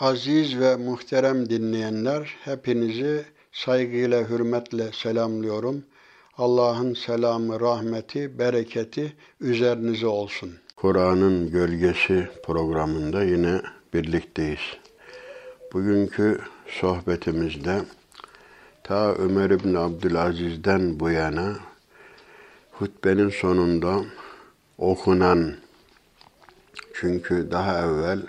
Aziz ve muhterem dinleyenler, hepinizi saygıyla, hürmetle selamlıyorum. Allah'ın selamı, rahmeti, bereketi üzerinize olsun. Kur'an'ın Gölgesi programında yine birlikteyiz. Bugünkü sohbetimizde ta Ömer İbni Abdülaziz'den bu yana hutbenin sonunda okunan çünkü daha evvel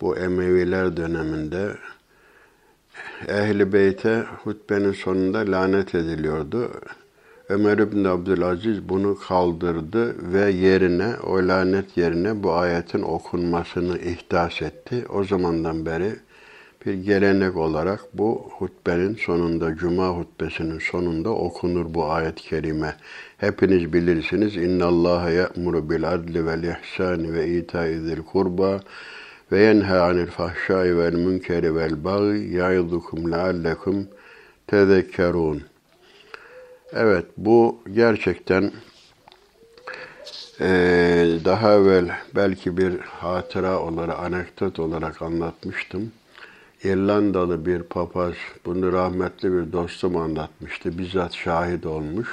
bu Emeviler döneminde Ehli Beyt'e hutbenin sonunda lanet ediliyordu. Ömer İbn Abdülaziz bunu kaldırdı ve yerine, o lanet yerine bu ayetin okunmasını ihdas etti. O zamandan beri bir gelenek olarak bu hutbenin sonunda, Cuma hutbesinin sonunda okunur bu ayet-i kerime. Hepiniz bilirsiniz. İnna Allah ya'muru bil adli vel ihsani ve ita'i kurba ve yenha anil fahşai vel münkeri vel bagi yaidukum leallekum tezekkerun. Evet bu gerçekten ee, daha evvel belki bir hatıra olarak, anekdot olarak anlatmıştım. İrlandalı bir papaz, bunu rahmetli bir dostum anlatmıştı. Bizzat şahit olmuş.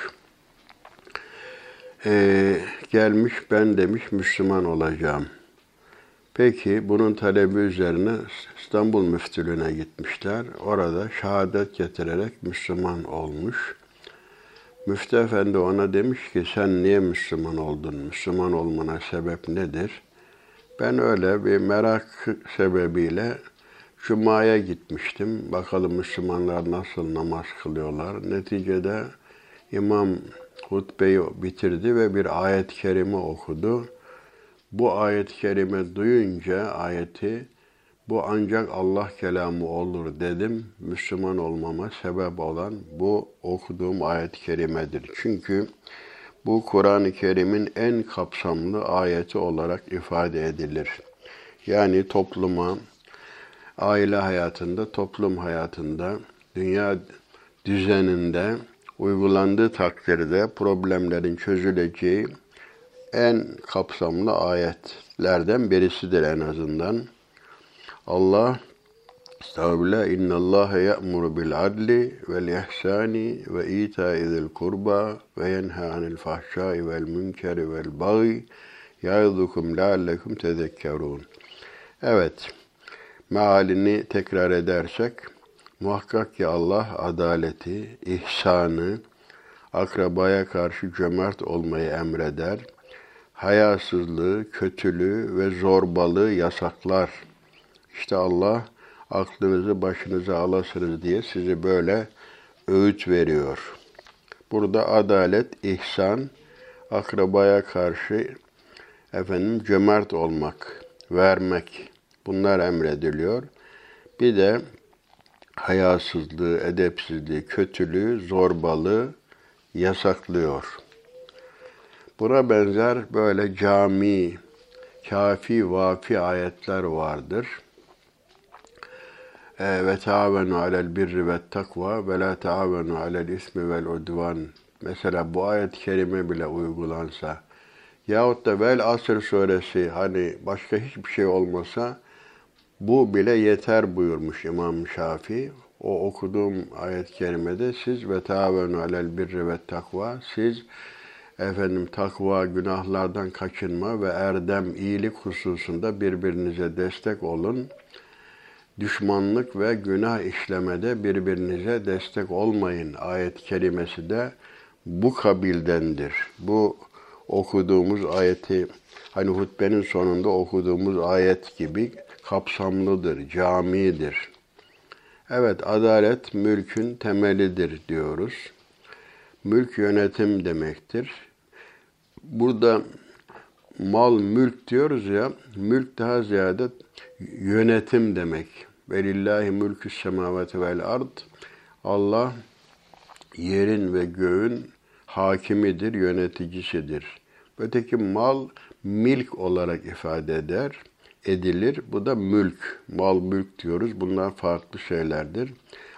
Ee, gelmiş ben demiş Müslüman olacağım. Peki bunun talebi üzerine İstanbul Müftülüğü'ne gitmişler. Orada şehadet getirerek Müslüman olmuş. Müftü Efendi ona demiş ki sen niye Müslüman oldun? Müslüman olmana sebep nedir? Ben öyle bir merak sebebiyle Cuma'ya gitmiştim. Bakalım Müslümanlar nasıl namaz kılıyorlar. Neticede imam hutbeyi bitirdi ve bir ayet-i kerime okudu. Bu ayet-i kerime duyunca ayeti bu ancak Allah kelamı olur dedim. Müslüman olmama sebep olan bu okuduğum ayet-i kerimedir. Çünkü bu Kur'an-ı Kerim'in en kapsamlı ayeti olarak ifade edilir. Yani topluma, aile hayatında, toplum hayatında, dünya düzeninde uygulandığı takdirde problemlerin çözüleceği en kapsamlı ayetlerden birisidir en azından. Allah Estağfirullah inna Allah ya'muru bil adli vel ihsani ve ita'i zil kurba ve yenha anil fahşai vel münkeri vel bagi yaizukum leallekum tezekkerun. Evet, mealini tekrar edersek, muhakkak ki Allah adaleti, ihsanı, akrabaya karşı cömert olmayı emreder, hayasızlığı, kötülüğü ve zorbalığı yasaklar. İşte Allah aklınızı başınıza alasınız diye sizi böyle öğüt veriyor. Burada adalet, ihsan, akrabaya karşı efendim cömert olmak, vermek bunlar emrediliyor. Bir de hayasızlığı, edepsizliği, kötülüğü, zorbalığı yasaklıyor. Buna benzer böyle cami, kafi, vafi ayetler vardır. E, ve taavenu alel birri ve takva ve la taavenu alel ismi vel udvan. Mesela bu ayet-i kerime bile uygulansa yahut da Vel Asr suresi hani başka hiçbir şey olmasa bu bile yeter buyurmuş İmam Şafii. O okuduğum ayet-i kerimede siz ve taavenu alel birri ve takva siz efendim takva, günahlardan kaçınma ve erdem, iyilik hususunda birbirinize destek olun. Düşmanlık ve günah işlemede birbirinize destek olmayın. Ayet-i kerimesi de bu kabildendir. Bu okuduğumuz ayeti, hani hutbenin sonunda okuduğumuz ayet gibi kapsamlıdır, camidir. Evet, adalet mülkün temelidir diyoruz. Mülk yönetim demektir. Burada mal mülk diyoruz ya, mülk daha ziyade yönetim demek. Velillahi mülkü semavati vel ard. Allah yerin ve göğün hakimidir, yöneticisidir. Öteki mal milk olarak ifade eder, edilir. Bu da mülk, mal mülk diyoruz. Bunlar farklı şeylerdir.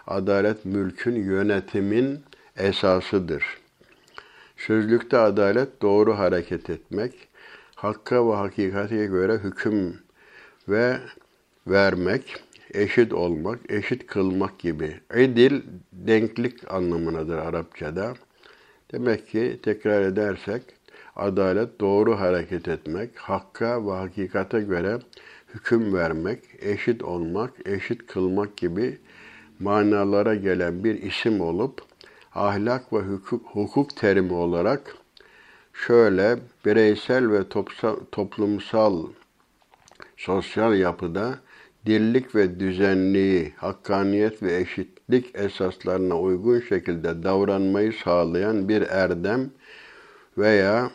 Adalet mülkün, yönetimin esasıdır. Sözlükte adalet doğru hareket etmek, hakka ve hakikate göre hüküm ve vermek, eşit olmak, eşit kılmak gibi. İdil denklik anlamındadır Arapçada. Demek ki tekrar edersek adalet doğru hareket etmek, hakka ve hakikate göre hüküm vermek, eşit olmak, eşit kılmak gibi manalara gelen bir isim olup ahlak ve hukuk, hukuk terimi olarak şöyle bireysel ve toplumsal sosyal yapıda dirlik ve düzenliği, hakkaniyet ve eşitlik esaslarına uygun şekilde davranmayı sağlayan bir erdem veya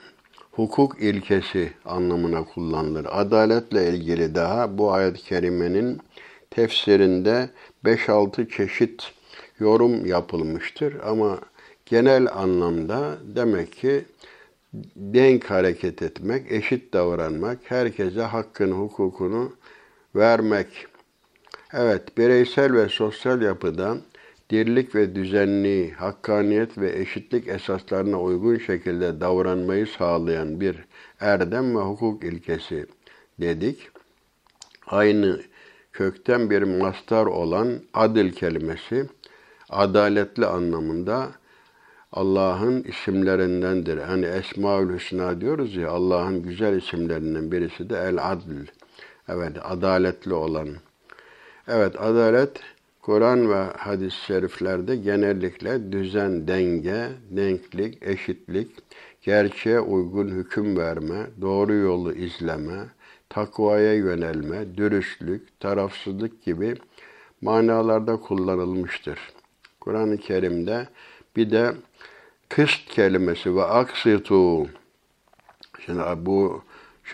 hukuk ilkesi anlamına kullanılır. Adaletle ilgili daha bu ayet-i kerimenin tefsirinde 5-6 çeşit yorum yapılmıştır ama genel anlamda demek ki denk hareket etmek, eşit davranmak, herkese hakkın, hukukunu vermek. Evet, bireysel ve sosyal yapıda dirlik ve düzenli, hakkaniyet ve eşitlik esaslarına uygun şekilde davranmayı sağlayan bir erdem ve hukuk ilkesi dedik. Aynı kökten bir mastar olan adil kelimesi adaletli anlamında Allah'ın isimlerindendir. Hani Esmaül Hüsna diyoruz ya Allah'ın güzel isimlerinden birisi de El Adl. Evet adaletli olan. Evet adalet Kur'an ve hadis-i şeriflerde genellikle düzen, denge, denklik, eşitlik, gerçeğe uygun hüküm verme, doğru yolu izleme, takvaya yönelme, dürüstlük, tarafsızlık gibi manalarda kullanılmıştır. Kur'an-ı Kerim'de bir de kıst kelimesi ve aksitu. Şimdi bu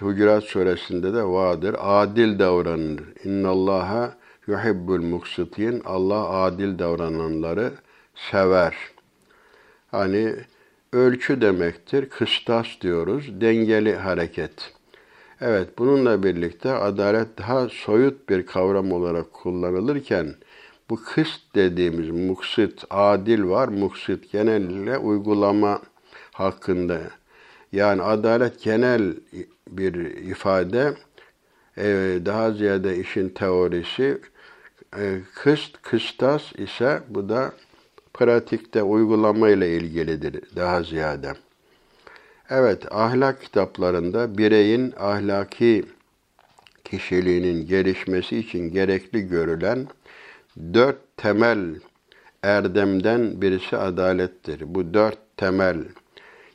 Hucurat suresinde de vardır. Adil davranır. İnnallaha yuhibbul muksitin. Allah adil davrananları sever. Hani ölçü demektir. Kıstas diyoruz. Dengeli hareket. Evet bununla birlikte adalet daha soyut bir kavram olarak kullanılırken bu kıst dediğimiz muksit, adil var. Muksit genellikle uygulama hakkında. Yani adalet genel bir ifade. Ee, daha ziyade işin teorisi. Ee, kıst, kıstas ise bu da pratikte uygulama ile ilgilidir daha ziyade. Evet, ahlak kitaplarında bireyin ahlaki kişiliğinin gelişmesi için gerekli görülen dört temel erdemden birisi adalettir. Bu dört temel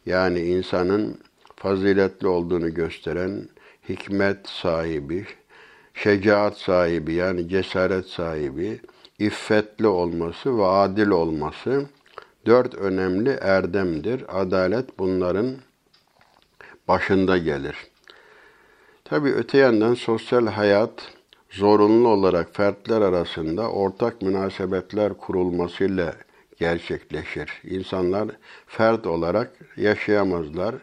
yani insanın faziletli olduğunu gösteren hikmet sahibi, şecaat sahibi yani cesaret sahibi, iffetli olması ve adil olması dört önemli erdemdir. Adalet bunların başında gelir. Tabi öte yandan sosyal hayat zorunlu olarak fertler arasında ortak münasebetler kurulmasıyla gerçekleşir. İnsanlar fert olarak yaşayamazlar.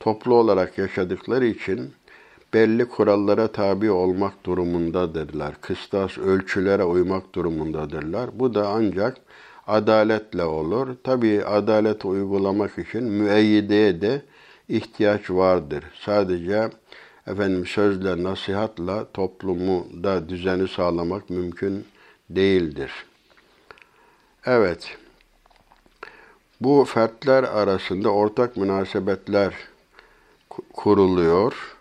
Toplu olarak yaşadıkları için belli kurallara tabi olmak durumundadırlar. Kıstas ölçülere uymak durumundadırlar. Bu da ancak adaletle olur. Tabi adalet uygulamak için müeyyideye de ihtiyaç vardır. Sadece efendim sözle, nasihatla toplumu da düzeni sağlamak mümkün değildir. Evet. Bu fertler arasında ortak münasebetler kuruluyor.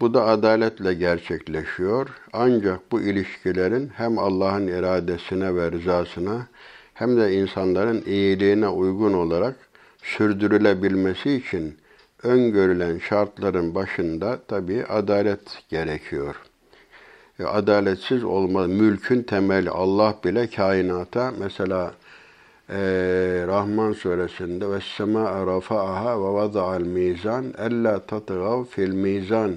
Bu da adaletle gerçekleşiyor. Ancak bu ilişkilerin hem Allah'ın iradesine ve rızasına hem de insanların iyiliğine uygun olarak sürdürülebilmesi için öngörülen şartların başında tabi adalet gerekiyor. E, adaletsiz olmaz. Mülkün temeli Allah bile kainata mesela e, Rahman suresinde ve sema rafa'aha ve vada'al mizan ella tatgav fil mizan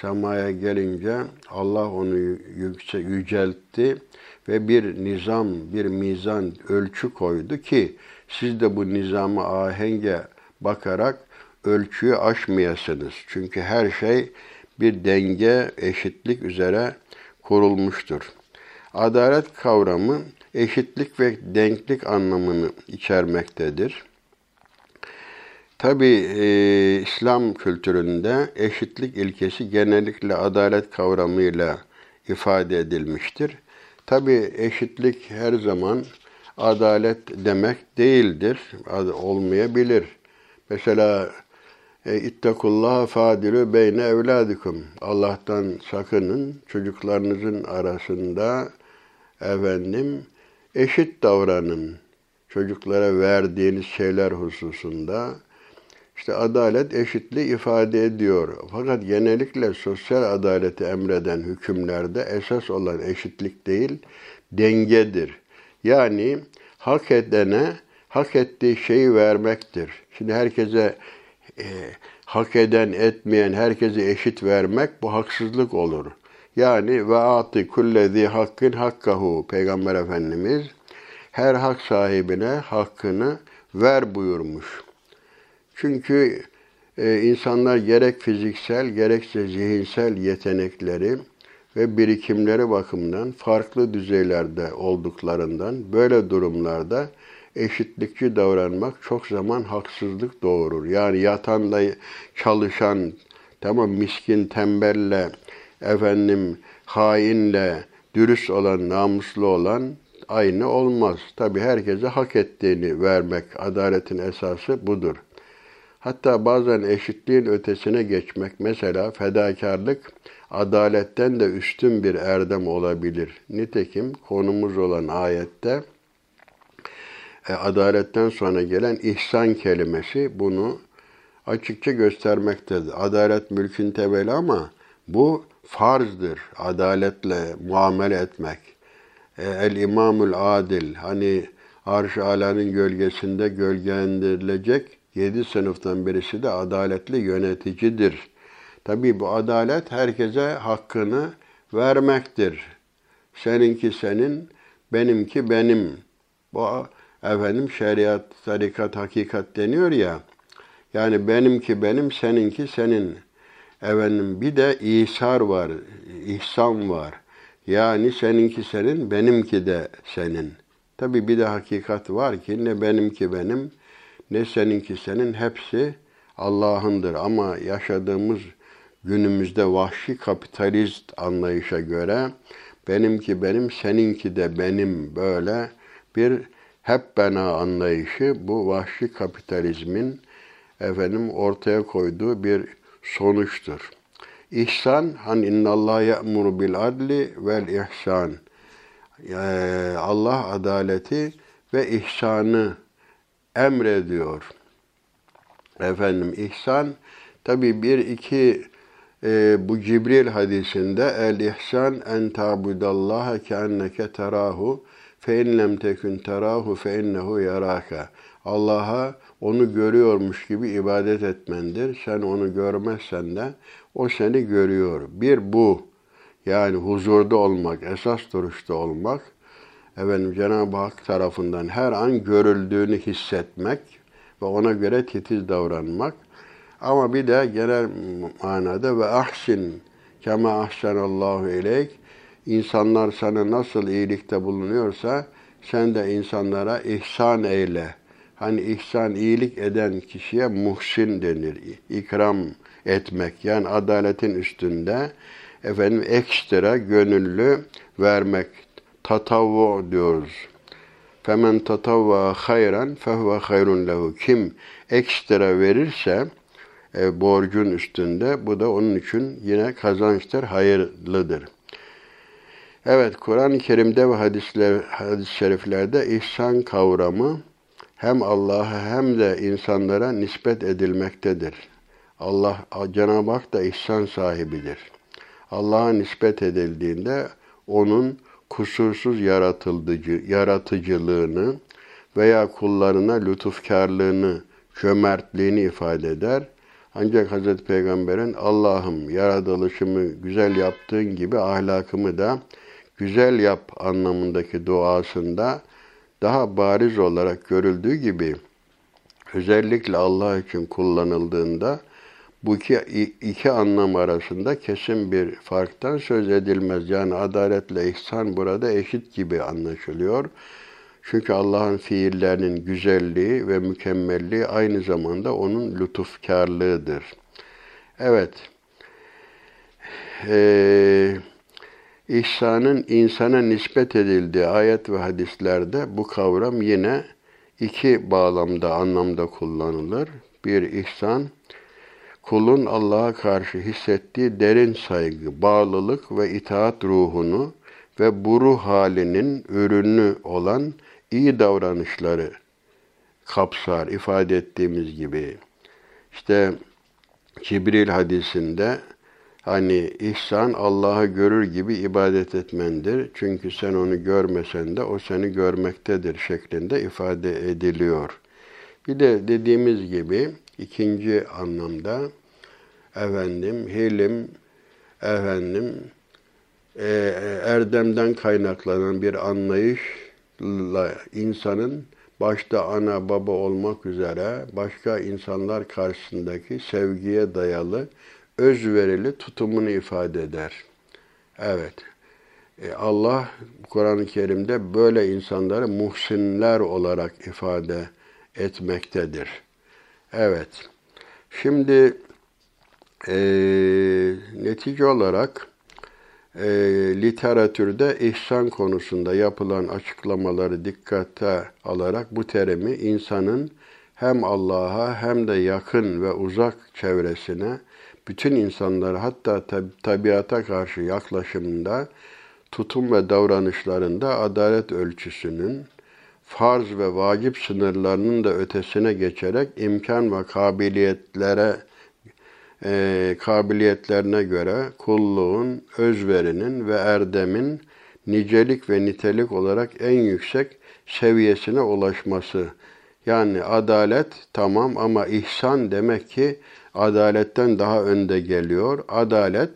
semaya gelince Allah onu yükse, yüceltti ve bir nizam, bir mizan ölçü koydu ki siz de bu nizama ahenge bakarak ölçüyü aşmayasınız. Çünkü her şey bir denge, eşitlik üzere kurulmuştur. Adalet kavramı eşitlik ve denklik anlamını içermektedir. Tabi e, İslam kültüründe eşitlik ilkesi genellikle adalet kavramıyla ifade edilmiştir. Tabi eşitlik her zaman adalet demek değildir. Olmayabilir. Mesela İttakullah fadilu beyne evladikum. Allah'tan sakının çocuklarınızın arasında efendim eşit davranın. Çocuklara verdiğiniz şeyler hususunda işte adalet eşitliği ifade ediyor. Fakat genellikle sosyal adaleti emreden hükümlerde esas olan eşitlik değil, dengedir. Yani hak edene hak ettiği şeyi vermektir. Şimdi herkese e, hak eden, etmeyen herkese eşit vermek bu haksızlık olur. Yani ve ati kullezi hakkın hakkahu Peygamber Efendimiz her hak sahibine hakkını ver buyurmuş. Çünkü e, insanlar gerek fiziksel gerekse zihinsel yetenekleri ve birikimleri bakımından farklı düzeylerde olduklarından böyle durumlarda eşitlikçi davranmak çok zaman haksızlık doğurur. Yani yatanla çalışan, tamam miskin tembelle, efendim hainle, dürüst olan, namuslu olan aynı olmaz. Tabi herkese hak ettiğini vermek, adaletin esası budur. Hatta bazen eşitliğin ötesine geçmek, mesela fedakarlık, adaletten de üstün bir erdem olabilir. Nitekim konumuz olan ayette, e, adaletten sonra gelen ihsan kelimesi bunu açıkça göstermektedir. Adalet mülkün tebeli ama bu farzdır. Adaletle muamele etmek. E, El imamul adil hani arş alanın gölgesinde gölgelendirilecek yedi sınıftan birisi de adaletli yöneticidir. Tabi bu adalet herkese hakkını vermektir. Seninki senin, benimki benim. Bu efendim şeriat, tarikat, hakikat deniyor ya. Yani benimki benim, seninki senin. Efendim bir de İsar var, ihsan var. Yani seninki senin, benimki de senin. Tabi bir de hakikat var ki ne benimki benim, ne seninki senin, hepsi Allah'ındır. Ama yaşadığımız günümüzde vahşi kapitalist anlayışa göre benimki benim, seninki de benim böyle bir hep bena anlayışı bu vahşi kapitalizmin efendim ortaya koyduğu bir sonuçtur. İhsan, han innallah ya'muru bil adli vel ihsan. Allah adaleti ve ihsanı emrediyor. Efendim ihsan tabi bir iki e, bu Cibril hadisinde el ihsan en tabudallaha ke enneke terahu fe in lem tekun terahu fe innehu yaraka. Allah'a onu görüyormuş gibi ibadet etmendir. Sen onu görmezsen de o seni görüyor. Bir bu. Yani huzurda olmak, esas duruşta olmak. Efendim Cenab-ı Hak tarafından her an görüldüğünü hissetmek ve ona göre titiz davranmak. Ama bir de genel manada ve ahsin kema ahsanallahu ileyk insanlar sana nasıl iyilikte bulunuyorsa sen de insanlara ihsan eyle. Hani ihsan iyilik eden kişiye muhsin denir. İkram etmek yani adaletin üstünde efendim ekstra gönüllü vermek. Tatavvu diyoruz. Femen tatavva hayran fehve hayrun lehu. Kim ekstra verirse e, borcun üstünde bu da onun için yine kazançtır, hayırlıdır. Evet, Kur'an-ı Kerim'de ve hadisler, hadis-i şeriflerde ihsan kavramı hem Allah'a hem de insanlara nispet edilmektedir. Allah, Cenab-ı Hak da ihsan sahibidir. Allah'a nispet edildiğinde onun kusursuz yaratıcı, yaratıcılığını veya kullarına lütufkarlığını, cömertliğini ifade eder. Ancak Hz. Peygamber'in Allah'ım yaratılışımı güzel yaptığın gibi ahlakımı da güzel yap anlamındaki duasında daha bariz olarak görüldüğü gibi özellikle Allah için kullanıldığında bu iki, iki anlam arasında kesin bir farktan söz edilmez. Yani adaletle ihsan burada eşit gibi anlaşılıyor. Çünkü Allah'ın fiillerinin güzelliği ve mükemmelliği aynı zamanda onun lütufkarlığıdır. Evet. Ee, İhsanın insana nispet edildiği ayet ve hadislerde bu kavram yine iki bağlamda, anlamda kullanılır. Bir ihsan, kulun Allah'a karşı hissettiği derin saygı, bağlılık ve itaat ruhunu ve bu ruh halinin ürünü olan iyi davranışları kapsar, ifade ettiğimiz gibi. İşte Cibril hadisinde hani ihsan Allah'ı görür gibi ibadet etmendir. Çünkü sen onu görmesen de o seni görmektedir şeklinde ifade ediliyor. Bir de dediğimiz gibi ikinci anlamda efendim hilim efendim e, erdemden kaynaklanan bir anlayışla insanın başta ana baba olmak üzere başka insanlar karşısındaki sevgiye dayalı özverili tutumunu ifade eder. Evet. E, Allah Kur'an-ı Kerim'de böyle insanları muhsinler olarak ifade etmektedir. Evet. Şimdi e, netice olarak e, literatürde ihsan konusunda yapılan açıklamaları dikkate alarak bu terimi insanın hem Allah'a hem de yakın ve uzak çevresine bütün insanlara hatta tab- tabiata karşı yaklaşımında tutum ve davranışlarında adalet ölçüsünün farz ve vacip sınırlarının da ötesine geçerek imkan ve kabiliyetlere e, kabiliyetlerine göre kulluğun, özverinin ve erdemin nicelik ve nitelik olarak en yüksek seviyesine ulaşması. Yani adalet tamam ama ihsan demek ki adaletten daha önde geliyor. Adalet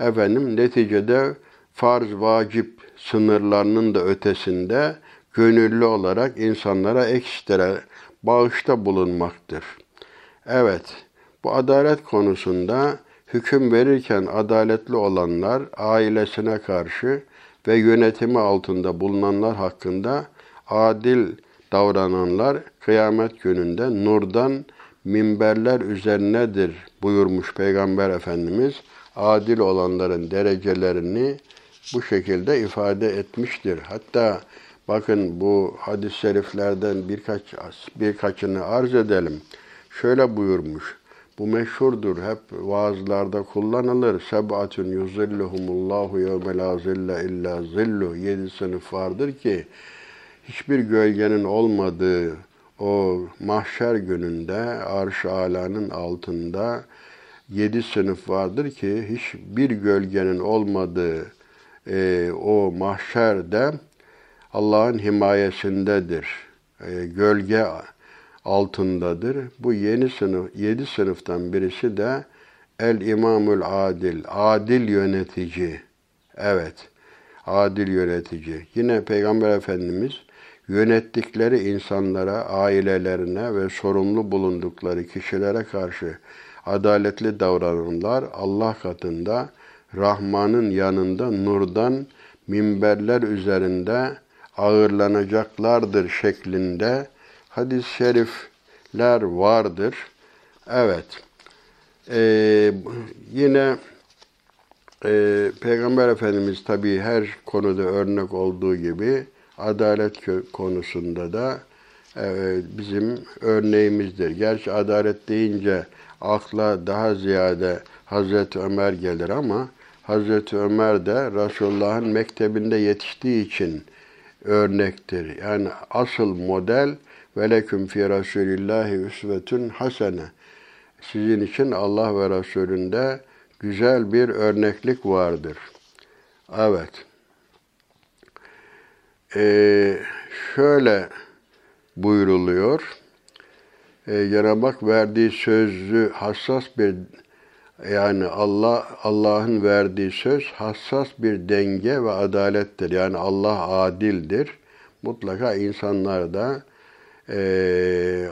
efendim neticede farz vacip sınırlarının da ötesinde gönüllü olarak insanlara ekstra bağışta bulunmaktır. Evet, bu adalet konusunda hüküm verirken adaletli olanlar ailesine karşı ve yönetimi altında bulunanlar hakkında adil davrananlar kıyamet gününde nurdan minberler üzerinedir buyurmuş Peygamber Efendimiz. Adil olanların derecelerini bu şekilde ifade etmiştir. Hatta bakın bu hadis-i şeriflerden birkaç birkaçını arz edelim. Şöyle buyurmuş. Bu meşhurdur. Hep vaazlarda kullanılır. Seb'atun yuzilluhumullahu yevme la zille illa zillu. Yedi sınıf vardır ki hiçbir gölgenin olmadığı o mahşer gününde arş alanın altında yedi sınıf vardır ki hiçbir gölgenin olmadığı e, o mahşerde Allah'ın himayesindedir. E, gölge altındadır. Bu yeni sınıf, yedi sınıftan birisi de El İmamül Adil, adil yönetici. Evet, adil yönetici. Yine Peygamber Efendimiz yönettikleri insanlara, ailelerine ve sorumlu bulundukları kişilere karşı adaletli davrananlar Allah katında Rahman'ın yanında nurdan minberler üzerinde ağırlanacaklardır şeklinde hadis-i şerifler vardır. Evet. Ee, yine e, Peygamber Efendimiz tabii her konuda örnek olduğu gibi adalet konusunda da e, bizim örneğimizdir. Gerçi adalet deyince akla daha ziyade Hazreti Ömer gelir ama Hazreti Ömer de Resulullah'ın mektebinde yetiştiği için örnektir. Yani asıl model ve leküm fi Rasulillahi üsvetün hasene. Sizin için Allah ve Resulünde güzel bir örneklik vardır. Evet. Ee, şöyle buyruluyor. Ee, Cenab-ı Hak verdiği sözü hassas bir yani Allah Allah'ın verdiği söz hassas bir denge ve adalettir. Yani Allah adildir. Mutlaka insanlar da e,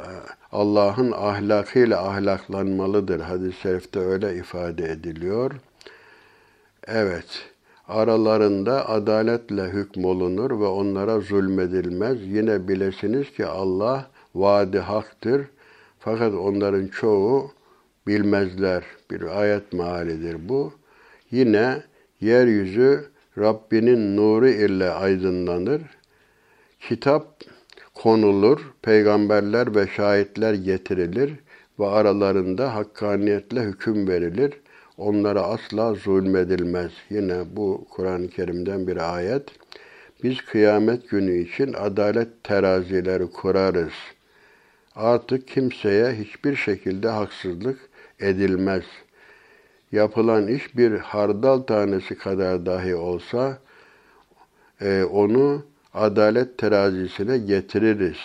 Allah'ın ahlakıyla ahlaklanmalıdır. Hadis-i şerifte öyle ifade ediliyor. Evet, aralarında adaletle hükmolunur ve onlara zulmedilmez. Yine bilesiniz ki Allah vaadi haktır. Fakat onların çoğu bilmezler. Bir ayet mealidir bu. Yine yeryüzü Rabbinin nuru ile aydınlanır. Kitap konulur, peygamberler ve şahitler getirilir ve aralarında hakkaniyetle hüküm verilir. Onlara asla zulmedilmez. Yine bu Kur'an-ı Kerim'den bir ayet. Biz kıyamet günü için adalet terazileri kurarız. Artık kimseye hiçbir şekilde haksızlık edilmez. Yapılan iş bir hardal tanesi kadar dahi olsa e, onu adalet terazisine getiririz.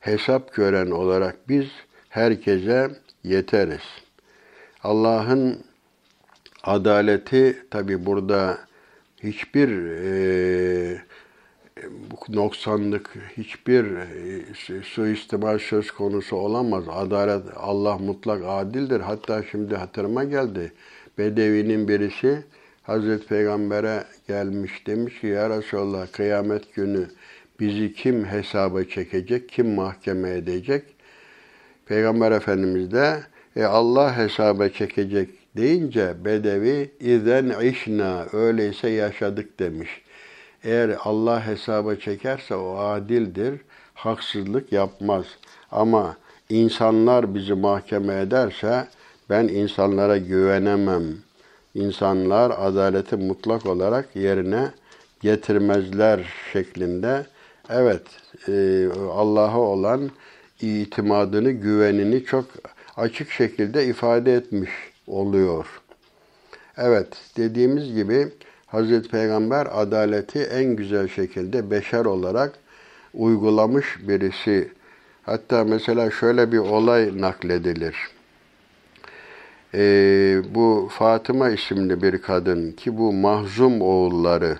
Hesap gören olarak biz herkese yeteriz. Allah'ın adaleti tabi burada hiçbir e, noksanlık, hiçbir e, suistimal söz konusu olamaz. Adalet, Allah mutlak adildir. Hatta şimdi hatırıma geldi. Bedevinin birisi Hazreti Peygamber'e gelmiş demiş ki ya Resulallah kıyamet günü bizi kim hesaba çekecek, kim mahkeme edecek? Peygamber Efendimiz de e, Allah hesaba çekecek deyince Bedevi izen işna öyleyse yaşadık demiş. Eğer Allah hesaba çekerse o adildir, haksızlık yapmaz. Ama insanlar bizi mahkeme ederse ben insanlara güvenemem. İnsanlar adaleti mutlak olarak yerine getirmezler şeklinde. Evet, e, Allah'a olan itimadını, güvenini çok açık şekilde ifade etmiş oluyor. Evet, dediğimiz gibi Hazreti Peygamber adaleti en güzel şekilde beşer olarak uygulamış birisi. Hatta mesela şöyle bir olay nakledilir. Ee, bu Fatıma isimli bir kadın ki bu Mahzum oğulları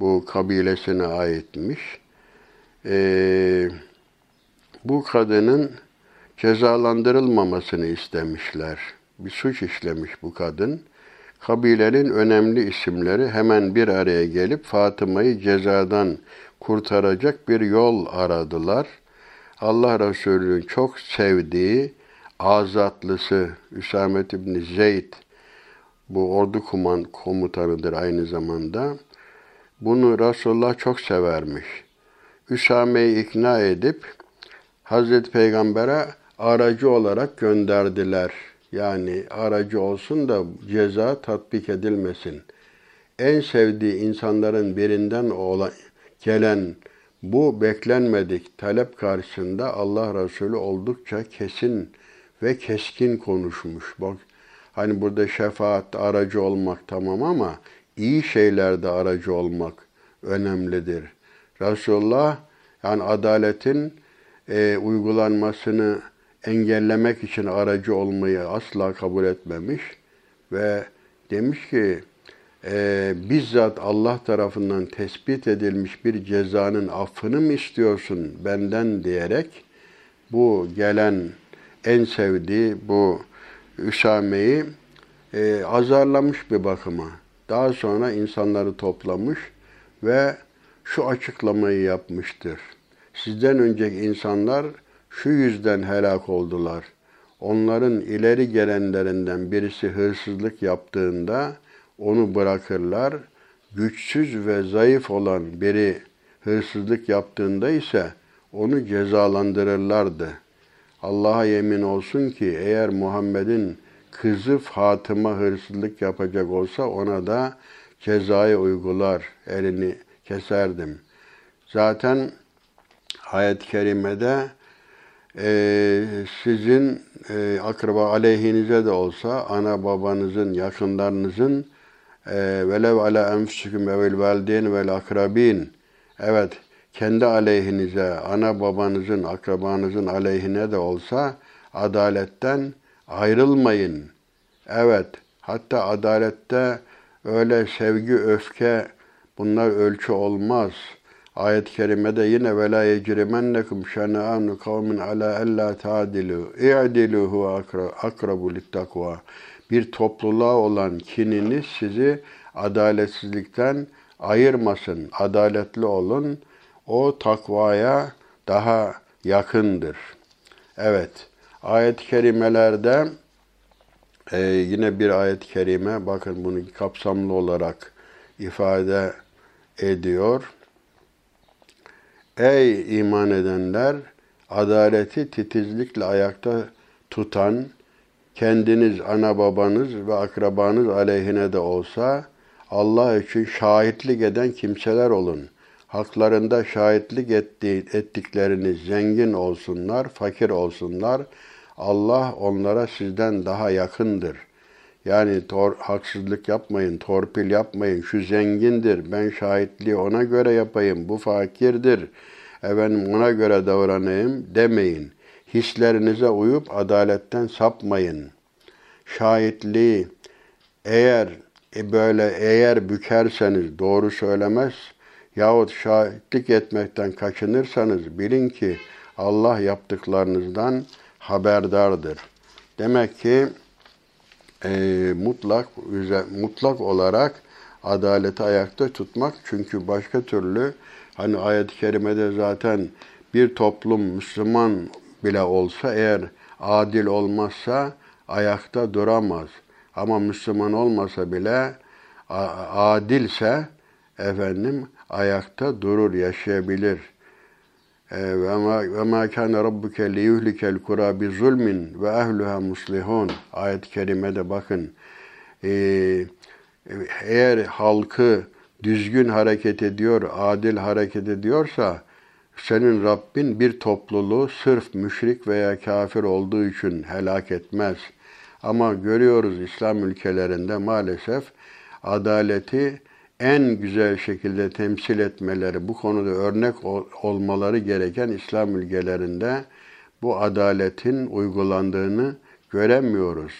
bu kabilesine aitmiş. Ee, bu kadının cezalandırılmamasını istemişler. Bir suç işlemiş bu kadın. Kabilenin önemli isimleri hemen bir araya gelip Fatıma'yı cezadan kurtaracak bir yol aradılar. Allah Resulü'nün çok sevdiği azatlısı Üsamet İbni Zeyd bu ordu kuman komutanıdır aynı zamanda. Bunu Resulullah çok severmiş. Üsame'yi ikna edip Hazreti Peygamber'e aracı olarak gönderdiler. Yani aracı olsun da ceza tatbik edilmesin. En sevdiği insanların birinden olan, gelen bu beklenmedik talep karşısında Allah Resulü oldukça kesin ve keskin konuşmuş. Bak hani burada şefaat aracı olmak tamam ama iyi şeylerde aracı olmak önemlidir. Resulullah yani adaletin e, uygulanmasını engellemek için aracı olmayı asla kabul etmemiş ve demiş ki e, bizzat Allah tarafından tespit edilmiş bir cezanın affını mı istiyorsun benden diyerek bu gelen en sevdiği bu Üsame'yi e, azarlamış bir bakıma. Daha sonra insanları toplamış ve şu açıklamayı yapmıştır. Sizden önceki insanlar şu yüzden helak oldular. Onların ileri gelenlerinden birisi hırsızlık yaptığında onu bırakırlar. Güçsüz ve zayıf olan biri hırsızlık yaptığında ise onu cezalandırırlardı. Allah'a yemin olsun ki eğer Muhammed'in kızı Fatıma hırsızlık yapacak olsa ona da cezayı uygular, elini keserdim. Zaten ayet-i kerimede e, sizin e, akraba aleyhinize de olsa ana babanızın, yakınlarınızın e, velev ala enfusikum evvel valideyn vel akrabin evet kendi aleyhinize, ana babanızın, akrabanızın aleyhine de olsa adaletten ayrılmayın. Evet, hatta adalette öyle sevgi, öfke bunlar ölçü olmaz.'' Ayet-i kerimede yine ve la yecrimennekum şena'anu kavmin ala ella ta'dilu i'dilu huve akrabu littakva. Bir topluluğa olan kininiz sizi adaletsizlikten ayırmasın. Adaletli olun. O takvaya daha yakındır. Evet. Ayet-i kerimelerde e, yine bir ayet-i kerime bakın bunu kapsamlı olarak ifade ediyor. Ey iman edenler! Adaleti titizlikle ayakta tutan, kendiniz, ana babanız ve akrabanız aleyhine de olsa Allah için şahitlik eden kimseler olun. Haklarında şahitlik ettiği, ettikleriniz zengin olsunlar, fakir olsunlar. Allah onlara sizden daha yakındır. Yani tor, haksızlık yapmayın, torpil yapmayın. Şu zengindir, ben şahitliği ona göre yapayım. Bu fakirdir, efendim ona göre davranayım demeyin. Hislerinize uyup adaletten sapmayın. Şahitliği eğer e böyle eğer bükerseniz doğru söylemez yahut şahitlik etmekten kaçınırsanız bilin ki Allah yaptıklarınızdan haberdardır. Demek ki e, mutlak mutlak olarak adaleti ayakta tutmak çünkü başka türlü hani ayet-i kerimede zaten bir toplum Müslüman bile olsa eğer adil olmazsa ayakta duramaz. Ama Müslüman olmasa bile adilse efendim ayakta durur, yaşayabilir. Ve ma kana rabbuke li yuhlikel kura bi zulmin ve ehluha muslihun. Ayet-i kerimede bakın. Ee, eğer halkı düzgün hareket ediyor, adil hareket ediyorsa senin Rabbin bir topluluğu sırf müşrik veya kafir olduğu için helak etmez. Ama görüyoruz İslam ülkelerinde maalesef adaleti en güzel şekilde temsil etmeleri, bu konuda örnek olmaları gereken İslam ülkelerinde bu adaletin uygulandığını göremiyoruz.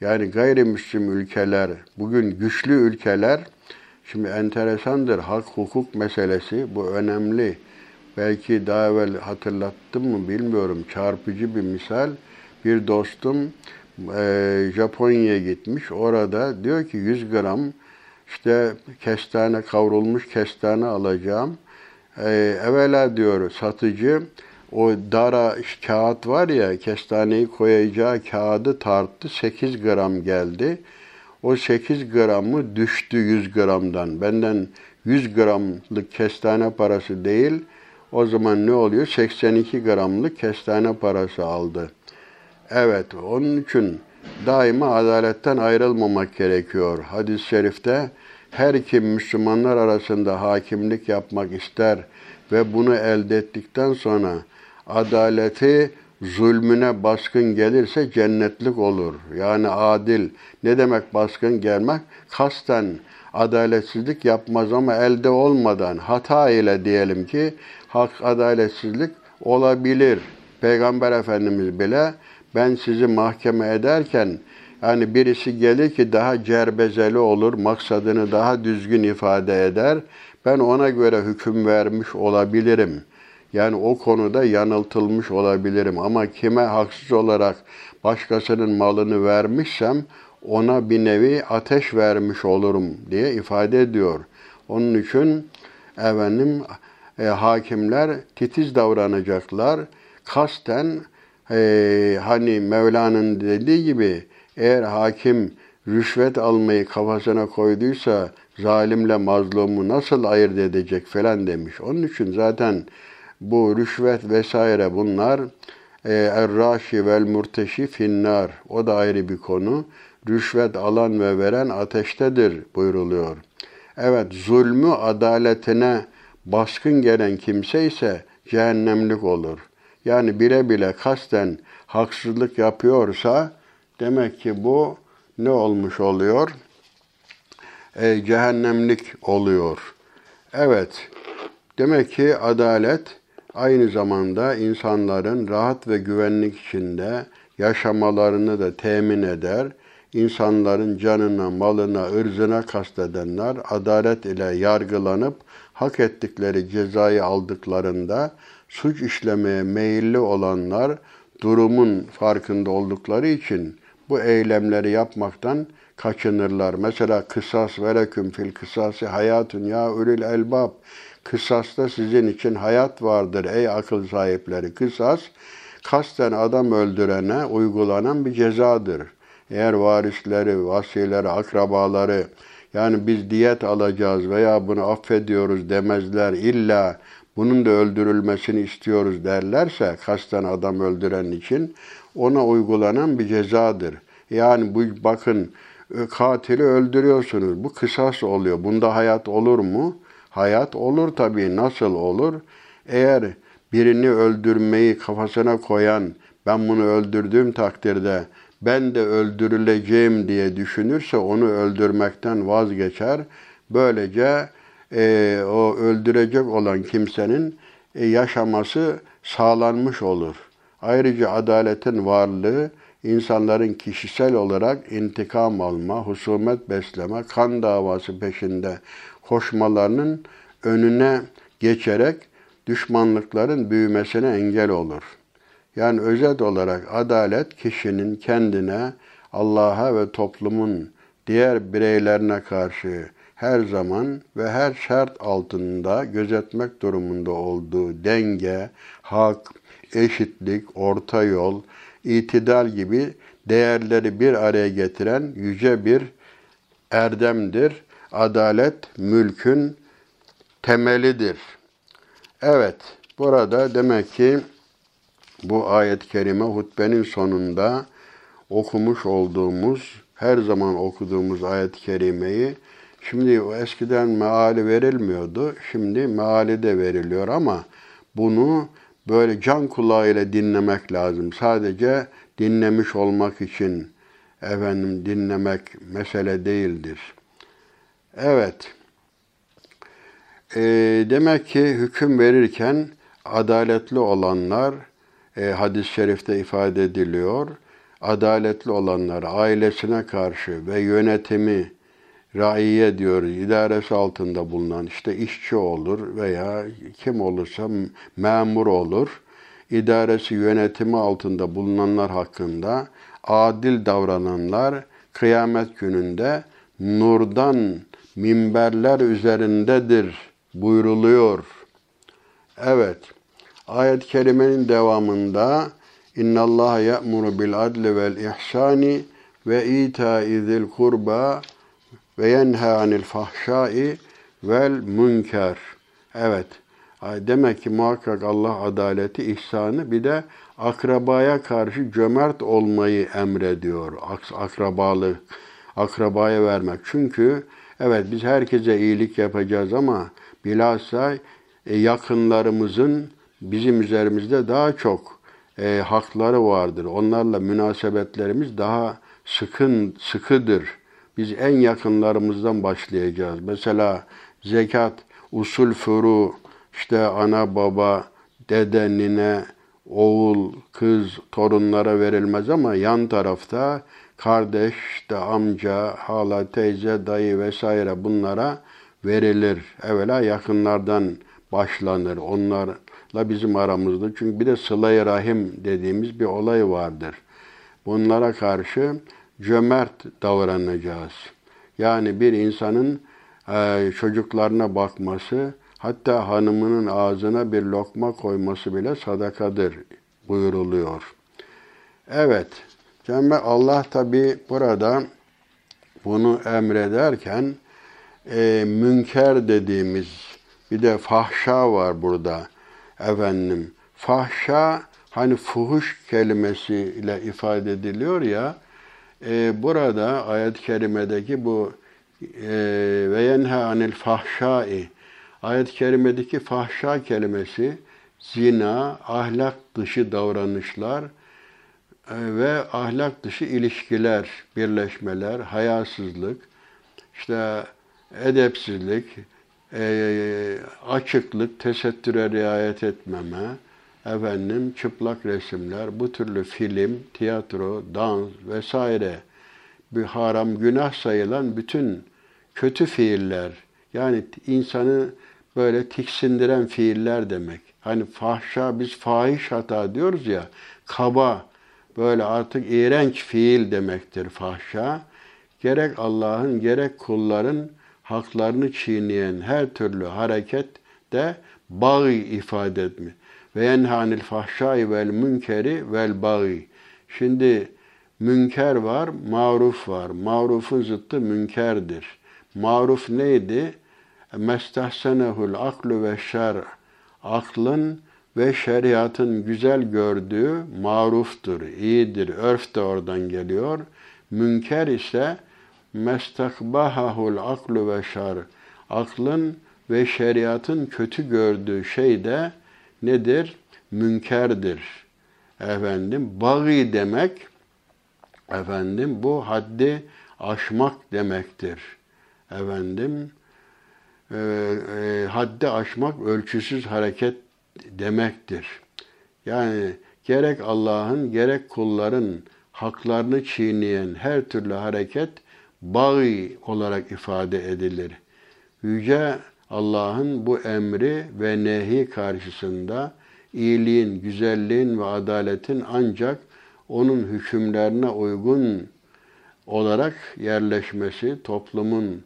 Yani gayrimüslim ülkeler, bugün güçlü ülkeler, şimdi enteresandır hak hukuk meselesi, bu önemli. Belki daha evvel hatırlattım mı bilmiyorum, çarpıcı bir misal. Bir dostum e, Japonya'ya gitmiş, orada diyor ki 100 gram işte kestane, kavrulmuş kestane alacağım. Ee, evvela diyor satıcı, o dara kağıt var ya, kestaneyi koyacağı kağıdı tarttı, 8 gram geldi. O 8 gramı düştü 100 gramdan. Benden 100 gramlık kestane parası değil, o zaman ne oluyor? 82 gramlık kestane parası aldı. Evet, onun için daima adaletten ayrılmamak gerekiyor. Hadis-i şerifte her kim Müslümanlar arasında hakimlik yapmak ister ve bunu elde ettikten sonra adaleti zulmüne baskın gelirse cennetlik olur. Yani adil. Ne demek baskın gelmek? Kasten adaletsizlik yapmaz ama elde olmadan hata ile diyelim ki hak adaletsizlik olabilir. Peygamber Efendimiz bile ben sizi mahkeme ederken yani birisi gelir ki daha cerbezeli olur, maksadını daha düzgün ifade eder. Ben ona göre hüküm vermiş olabilirim. Yani o konuda yanıltılmış olabilirim. Ama kime haksız olarak başkasının malını vermişsem ona bir nevi ateş vermiş olurum diye ifade ediyor. Onun için efendim e, hakimler titiz davranacaklar. Kasten e, hani Mevla'nın dediği gibi eğer hakim rüşvet almayı kafasına koyduysa zalimle mazlumu nasıl ayırt edecek falan demiş. Onun için zaten bu rüşvet vesaire bunlar e, er-raşi vel murteşi finnar. O da ayrı bir konu. Rüşvet alan ve veren ateştedir buyruluyor. Evet zulmü adaletine baskın gelen kimse ise cehennemlik olur. Yani bile bile kasten haksızlık yapıyorsa demek ki bu ne olmuş oluyor? E, cehennemlik oluyor. Evet, demek ki adalet aynı zamanda insanların rahat ve güvenlik içinde yaşamalarını da temin eder. İnsanların canına, malına, ırzına kastedenler adalet ile yargılanıp hak ettikleri cezayı aldıklarında suç işlemeye meyilli olanlar durumun farkında oldukları için bu eylemleri yapmaktan kaçınırlar. Mesela kısas ve leküm fil kısası hayatun ya ülül elbab. Kısasta sizin için hayat vardır ey akıl sahipleri. Kısas kasten adam öldürene uygulanan bir cezadır. Eğer varisleri, vasileri, akrabaları Yani biz diyet alacağız veya bunu affediyoruz demezler. İlla bunun da öldürülmesini istiyoruz derlerse kasten adam öldüren için ona uygulanan bir cezadır. Yani bu bakın e, katili öldürüyorsunuz. Bu kısas oluyor. Bunda hayat olur mu? Hayat olur tabii. Nasıl olur? Eğer birini öldürmeyi kafasına koyan, ben bunu öldürdüğüm takdirde ben de öldürüleceğim diye düşünürse onu öldürmekten vazgeçer. Böylece e, o öldürecek olan kimsenin e, yaşaması sağlanmış olur. Ayrıca adaletin varlığı insanların kişisel olarak intikam alma, husumet besleme, kan davası peşinde koşmalarının önüne geçerek düşmanlıkların büyümesine engel olur. Yani özet olarak adalet kişinin kendine, Allah'a ve toplumun diğer bireylerine karşı her zaman ve her şart altında gözetmek durumunda olduğu denge, hak, eşitlik, orta yol, itidal gibi değerleri bir araya getiren yüce bir erdemdir. Adalet mülkün temelidir. Evet, burada demek ki bu ayet-i kerime hutbenin sonunda okumuş olduğumuz, her zaman okuduğumuz ayet-i kerimeyi Şimdi eskiden meali verilmiyordu. Şimdi meali de veriliyor ama bunu böyle can kulağıyla dinlemek lazım. Sadece dinlemiş olmak için efendim dinlemek mesele değildir. Evet. E, demek ki hüküm verirken adaletli olanlar e, hadis-i şerifte ifade ediliyor. Adaletli olanlar ailesine karşı ve yönetimi raiye diyoruz, idaresi altında bulunan işte işçi olur veya kim olursa memur olur. İdaresi yönetimi altında bulunanlar hakkında adil davrananlar kıyamet gününde nurdan minberler üzerindedir buyruluyor. Evet. Ayet-i kerimenin devamında İnna Allah ya'muru bil adli vel ihsani ve ita'i zil kurba ve yenha anil fahşai vel münker. Evet. Demek ki muhakkak Allah adaleti, ihsanı bir de akrabaya karşı cömert olmayı emrediyor. Akrabalı, akrabaya vermek. Çünkü evet biz herkese iyilik yapacağız ama bilhassa e, yakınlarımızın bizim üzerimizde daha çok e, hakları vardır. Onlarla münasebetlerimiz daha sıkın sıkıdır. Biz en yakınlarımızdan başlayacağız. Mesela zekat, usul furu, işte ana baba, dede, nine, oğul, kız, torunlara verilmez ama yan tarafta kardeş, işte amca, hala, teyze, dayı vesaire bunlara verilir. Evvela yakınlardan başlanır. Onlarla bizim aramızda. Çünkü bir de sıla rahim dediğimiz bir olay vardır. Bunlara karşı cömert davranacağız. Yani bir insanın e, çocuklarına bakması, hatta hanımının ağzına bir lokma koyması bile sadakadır buyuruluyor. Evet, Cenab Allah tabi burada bunu emrederken e, münker dediğimiz bir de fahşa var burada efendim. Fahşa hani fuhuş kelimesiyle ifade ediliyor ya e, burada ayet-i kerimedeki bu e, ve yenha anil fahşai ayet-i kerimedeki fahşa kelimesi zina, ahlak dışı davranışlar e, ve ahlak dışı ilişkiler, birleşmeler, hayasızlık, işte edepsizlik, e, açıklık, tesettüre riayet etmeme, efendim çıplak resimler, bu türlü film, tiyatro, dans vesaire bir haram günah sayılan bütün kötü fiiller yani insanı böyle tiksindiren fiiller demek. Hani fahşa biz fahiş hata diyoruz ya kaba böyle artık iğrenç fiil demektir fahşa. Gerek Allah'ın gerek kulların haklarını çiğneyen her türlü hareket de bağı ifade etmiyor ve yenhanil fahşai vel münkeri vel bagi. Şimdi münker var, maruf var. Marufun zıttı münkerdir. Maruf neydi? Mestahsenehul aklu ve şer. Aklın ve şeriatın güzel gördüğü maruftur, iyidir. Örf de oradan geliyor. Münker ise mestakbahahul aklu ve şer. Aklın ve şeriatın kötü gördüğü şey de nedir? Münkerdir. Efendim, bagi demek, efendim bu haddi aşmak demektir. Efendim, e, e, haddi aşmak ölçüsüz hareket demektir. Yani gerek Allah'ın gerek kulların haklarını çiğneyen her türlü hareket bağı olarak ifade edilir. Yüce Allah'ın bu emri ve nehi karşısında iyiliğin, güzelliğin ve adaletin ancak onun hükümlerine uygun olarak yerleşmesi, toplumun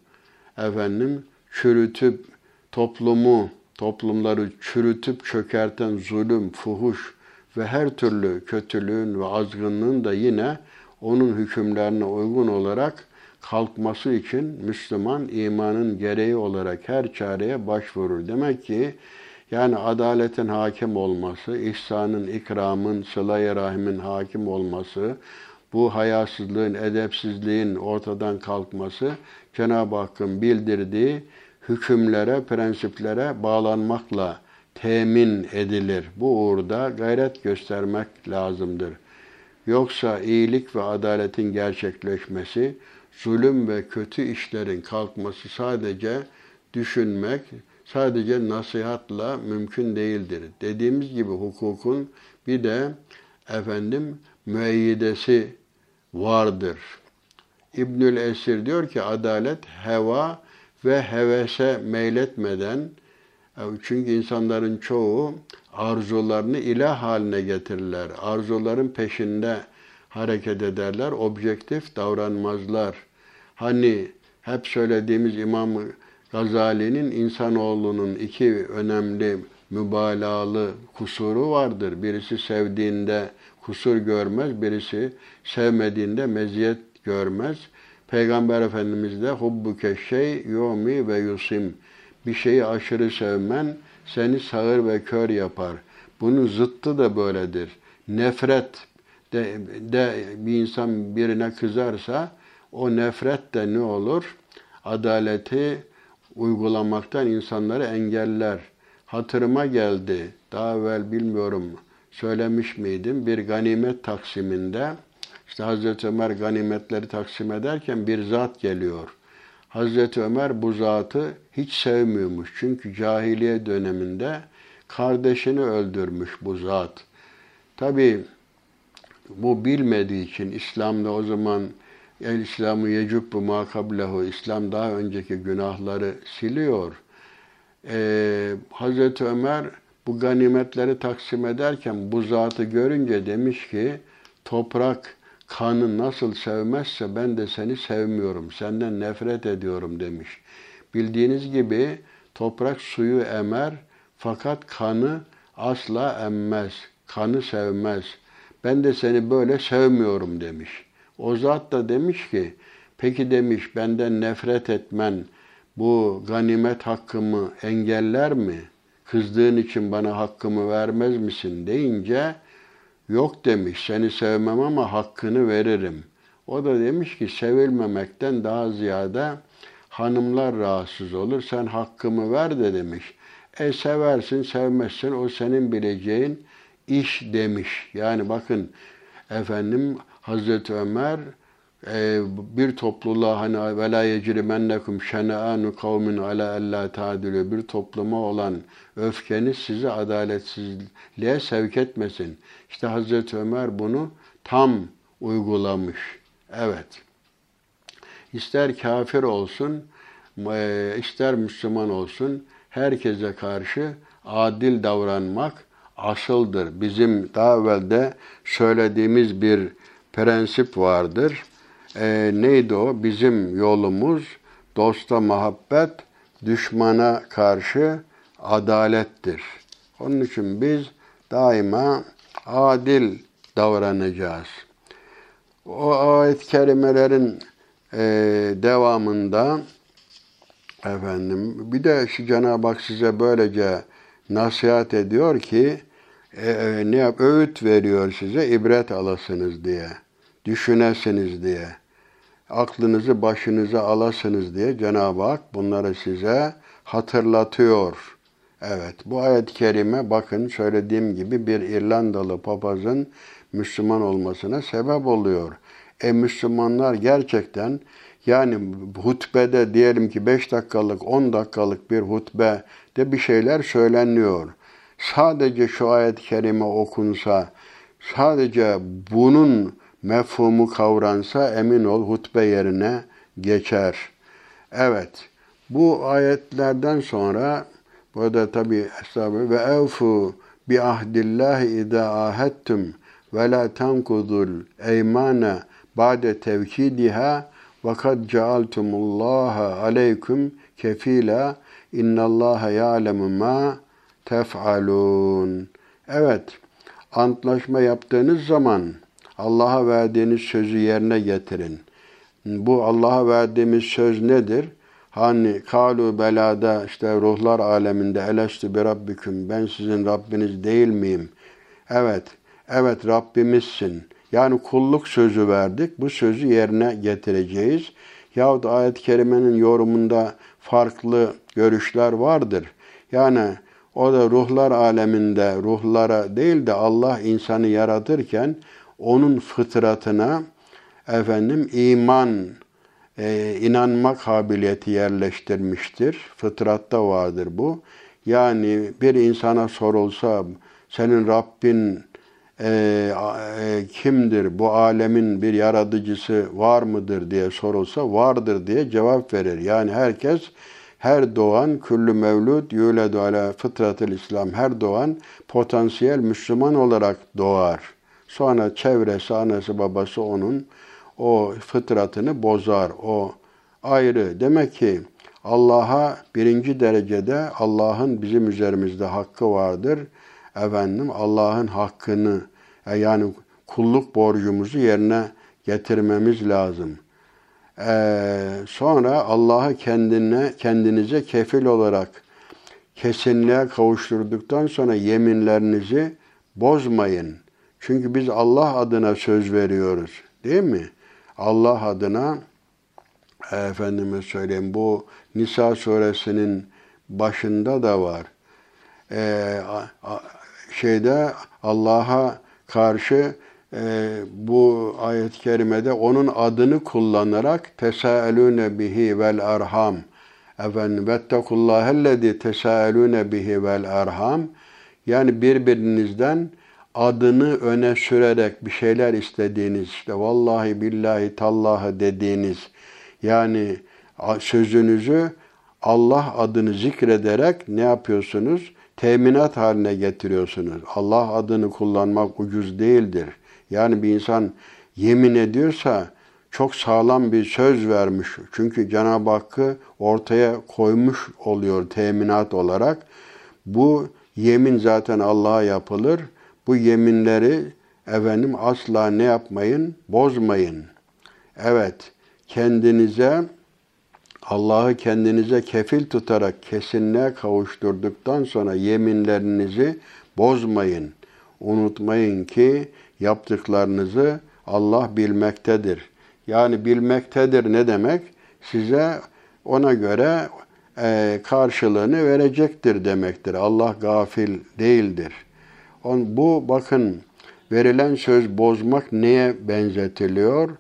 efendim çürütüp toplumu, toplumları çürütüp çökerten zulüm, fuhuş ve her türlü kötülüğün ve azgınlığın da yine onun hükümlerine uygun olarak kalkması için Müslüman imanın gereği olarak her çareye başvurur. Demek ki yani adaletin hakim olması, ihsanın, ikramın, sıla rahimin hakim olması, bu hayasızlığın, edepsizliğin ortadan kalkması Cenab-ı Hakk'ın bildirdiği hükümlere, prensiplere bağlanmakla temin edilir. Bu uğurda gayret göstermek lazımdır. Yoksa iyilik ve adaletin gerçekleşmesi, zulüm ve kötü işlerin kalkması sadece düşünmek, sadece nasihatla mümkün değildir. Dediğimiz gibi hukukun bir de efendim müeyyidesi vardır. İbnül Esir diyor ki adalet heva ve hevese meyletmeden e, çünkü insanların çoğu arzularını ilah haline getirirler. Arzuların peşinde hareket ederler, objektif davranmazlar. Hani hep söylediğimiz İmam Gazali'nin insanoğlunun iki önemli mübalağalı kusuru vardır. Birisi sevdiğinde kusur görmez, birisi sevmediğinde meziyet görmez. Peygamber Efendimiz de hubbuke şey yomi ve yusim. Bir şeyi aşırı sevmen seni sağır ve kör yapar. Bunun zıttı da böyledir. Nefret de, de bir insan birine kızarsa o nefret de ne olur? Adaleti uygulamaktan insanları engeller. Hatırıma geldi. Daha evvel bilmiyorum söylemiş miydim? Bir ganimet taksiminde işte Hazreti Ömer ganimetleri taksim ederken bir zat geliyor. Hazreti Ömer bu zatı hiç sevmiyormuş. Çünkü cahiliye döneminde kardeşini öldürmüş bu zat. Tabi bu bilmediği için İslam'da o zaman el İslamu yecubbu ma kablehu İslam daha önceki günahları siliyor. Ee, Hazreti Ömer bu ganimetleri taksim ederken bu zatı görünce demiş ki toprak kanı nasıl sevmezse ben de seni sevmiyorum, senden nefret ediyorum demiş. Bildiğiniz gibi toprak suyu emer fakat kanı asla emmez, kanı sevmez. Ben de seni böyle sevmiyorum demiş. O zat da demiş ki, peki demiş benden nefret etmen bu ganimet hakkımı engeller mi? Kızdığın için bana hakkımı vermez misin deyince Yok demiş, seni sevmem ama hakkını veririm. O da demiş ki sevilmemekten daha ziyade hanımlar rahatsız olur. Sen hakkımı ver de demiş. E seversin, sevmezsin o senin bileceğin iş demiş. Yani bakın efendim Hazreti Ömer e, bir topluluğa hani ve la yecrimennekum şena'anu kavmin ala alla ta'dilu bir topluma olan öfkeniz sizi adaletsizliğe sevk etmesin. İşte Hazreti Ömer bunu tam uygulamış. Evet. İster kafir olsun, e, ister Müslüman olsun, herkese karşı adil davranmak asıldır. Bizim daha evvel de söylediğimiz bir prensip vardır. E, neydi o? Bizim yolumuz dosta muhabbet, düşmana karşı adalettir. Onun için biz daima adil davranacağız. O ayet-i kerimelerin e, devamında Efendim bir de şu Cenab-ı Hak size böylece nasihat ediyor ki e, e, ne yap öğüt veriyor size ibret alasınız diye. Düşünesiniz diye. Aklınızı başınıza alasınız diye Cenab-ı Hak bunları size hatırlatıyor. Evet bu ayet-i kerime bakın söylediğim gibi bir İrlandalı papazın Müslüman olmasına sebep oluyor. E Müslümanlar gerçekten yani hutbede diyelim ki 5 dakikalık 10 dakikalık bir hutbe de bir şeyler söyleniyor. Sadece şu ayet-i kerime okunsa, sadece bunun mefhumu kavransa emin ol hutbe yerine geçer. Evet, bu ayetlerden sonra burada tabi estağfurullah ve evfu bi ahdillahi idâ ahettum ve la tankudul eymane ba'de tevkidiha ve kad cealtumullaha aleyküm kefila innallaha ya'lemu ma tef'alun. Evet, antlaşma yaptığınız zaman Allah'a verdiğiniz sözü yerine getirin. Bu Allah'a verdiğimiz söz nedir? Hani kalu belada işte ruhlar aleminde elestü bir rabbiküm ben sizin Rabbiniz değil miyim? Evet, evet Rabbimizsin. Yani kulluk sözü verdik. Bu sözü yerine getireceğiz. Yahut ayet-i kerimenin yorumunda farklı görüşler vardır. Yani o da ruhlar aleminde ruhlara değil de Allah insanı yaratırken onun fıtratına efendim iman e, inanma kabiliyeti yerleştirmiştir. Fıtratta vardır bu. Yani bir insana sorulsa senin Rabbin e, e, kimdir, bu alemin bir yaratıcısı var mıdır diye sorulsa vardır diye cevap verir. Yani herkes her doğan küllü mevlud yuledu ala fıtratil İslam her doğan potansiyel Müslüman olarak doğar. Sonra çevresi, anası, babası onun o fıtratını bozar. O ayrı. Demek ki Allah'a birinci derecede Allah'ın bizim üzerimizde hakkı vardır. Efendim Allah'ın hakkını e, yani kulluk borcumuzu yerine getirmemiz lazım. Ee, sonra Allah'ı kendine kendinize kefil olarak kesinliğe kavuşturduktan sonra yeminlerinizi bozmayın. Çünkü biz Allah adına söz veriyoruz. Değil mi? Allah adına efendime söyleyeyim bu Nisa suresinin başında da var. Ee, şeyde Allah'a karşı e, bu ayet-i kerimede onun adını kullanarak tesaelune bihi vel arham efendim vettekullahellezi tesaelune bihi vel arham yani birbirinizden adını öne sürerek bir şeyler istediğiniz, işte vallahi billahi tallahi dediğiniz, yani sözünüzü Allah adını zikrederek ne yapıyorsunuz? Teminat haline getiriyorsunuz. Allah adını kullanmak ucuz değildir. Yani bir insan yemin ediyorsa çok sağlam bir söz vermiş. Çünkü Cenab-ı Hakk'ı ortaya koymuş oluyor teminat olarak. Bu yemin zaten Allah'a yapılır. Bu yeminleri efendim asla ne yapmayın? Bozmayın. Evet, kendinize Allah'ı kendinize kefil tutarak kesinliğe kavuşturduktan sonra yeminlerinizi bozmayın. Unutmayın ki yaptıklarınızı Allah bilmektedir. Yani bilmektedir ne demek? Size ona göre e, karşılığını verecektir demektir. Allah gafil değildir. On, bu bakın verilen söz bozmak neye benzetiliyor?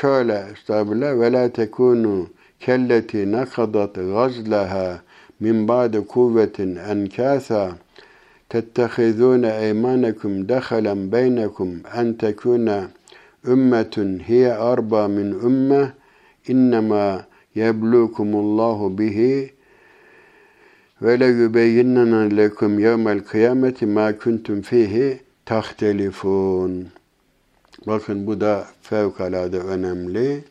Şöyle estağfirullah ve la tekunu كالتي نقضت غزلها من بعد قوة أنكاثا تتخذون أيمانكم دخلا بينكم أن تكون أمة هي أربى من أمة إنما يبلوكم الله به وليبيننا لكم يوم القيامة ما كنتم فيه تختلفون. Bakın bu da fevkalade önemli.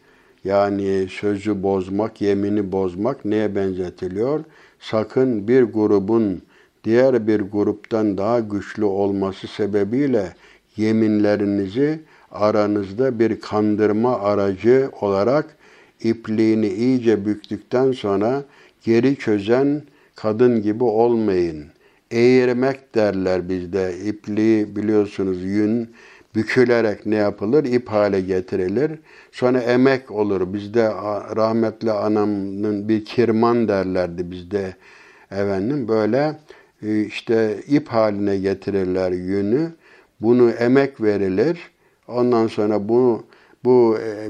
Yani sözü bozmak, yemini bozmak neye benzetiliyor? Sakın bir grubun diğer bir gruptan daha güçlü olması sebebiyle yeminlerinizi aranızda bir kandırma aracı olarak ipliğini iyice büktükten sonra geri çözen kadın gibi olmayın. Eğirmek derler bizde. İpliği biliyorsunuz yün bükülerek ne yapılır? İp hale getirilir. Sonra emek olur. Bizde rahmetli anamın bir kirman derlerdi bizde efendim. Böyle e, işte ip haline getirirler yünü. Bunu emek verilir. Ondan sonra bu bu e,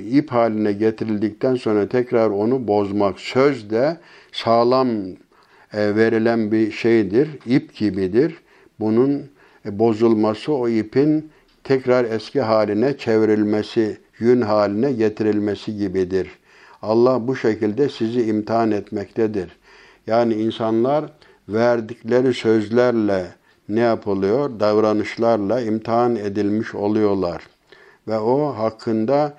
ip haline getirildikten sonra tekrar onu bozmak söz de sağlam e, verilen bir şeydir. İp gibidir. Bunun bozulması o ipin tekrar eski haline çevrilmesi, yün haline getirilmesi gibidir. Allah bu şekilde sizi imtihan etmektedir. Yani insanlar verdikleri sözlerle ne yapılıyor? Davranışlarla imtihan edilmiş oluyorlar. Ve o hakkında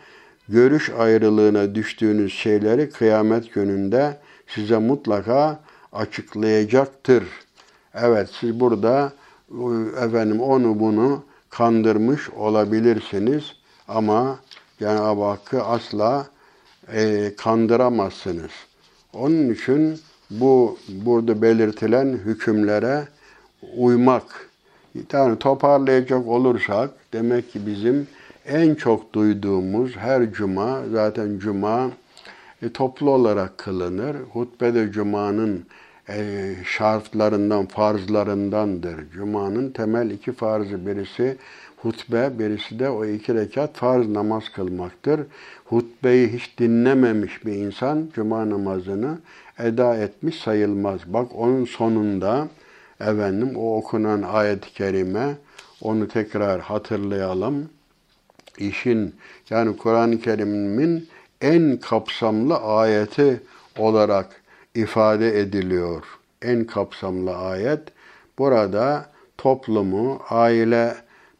görüş ayrılığına düştüğünüz şeyleri kıyamet gününde size mutlaka açıklayacaktır. Evet siz burada efendim onu bunu kandırmış olabilirsiniz ama Cenab-ı Hakk'ı asla e, kandıramazsınız. Onun için bu burada belirtilen hükümlere uymak. Yani toparlayacak olursak demek ki bizim en çok duyduğumuz her cuma zaten cuma e, toplu olarak kılınır. Hutbede cumanın e, şartlarından, farzlarındandır. Cuma'nın temel iki farzı birisi hutbe, birisi de o iki rekat farz namaz kılmaktır. Hutbeyi hiç dinlememiş bir insan cuma namazını eda etmiş sayılmaz. Bak onun sonunda efendim o okunan ayet-i kerime onu tekrar hatırlayalım. İşin yani Kur'an-ı Kerim'in en kapsamlı ayeti olarak ifade ediliyor. En kapsamlı ayet burada toplumu, aile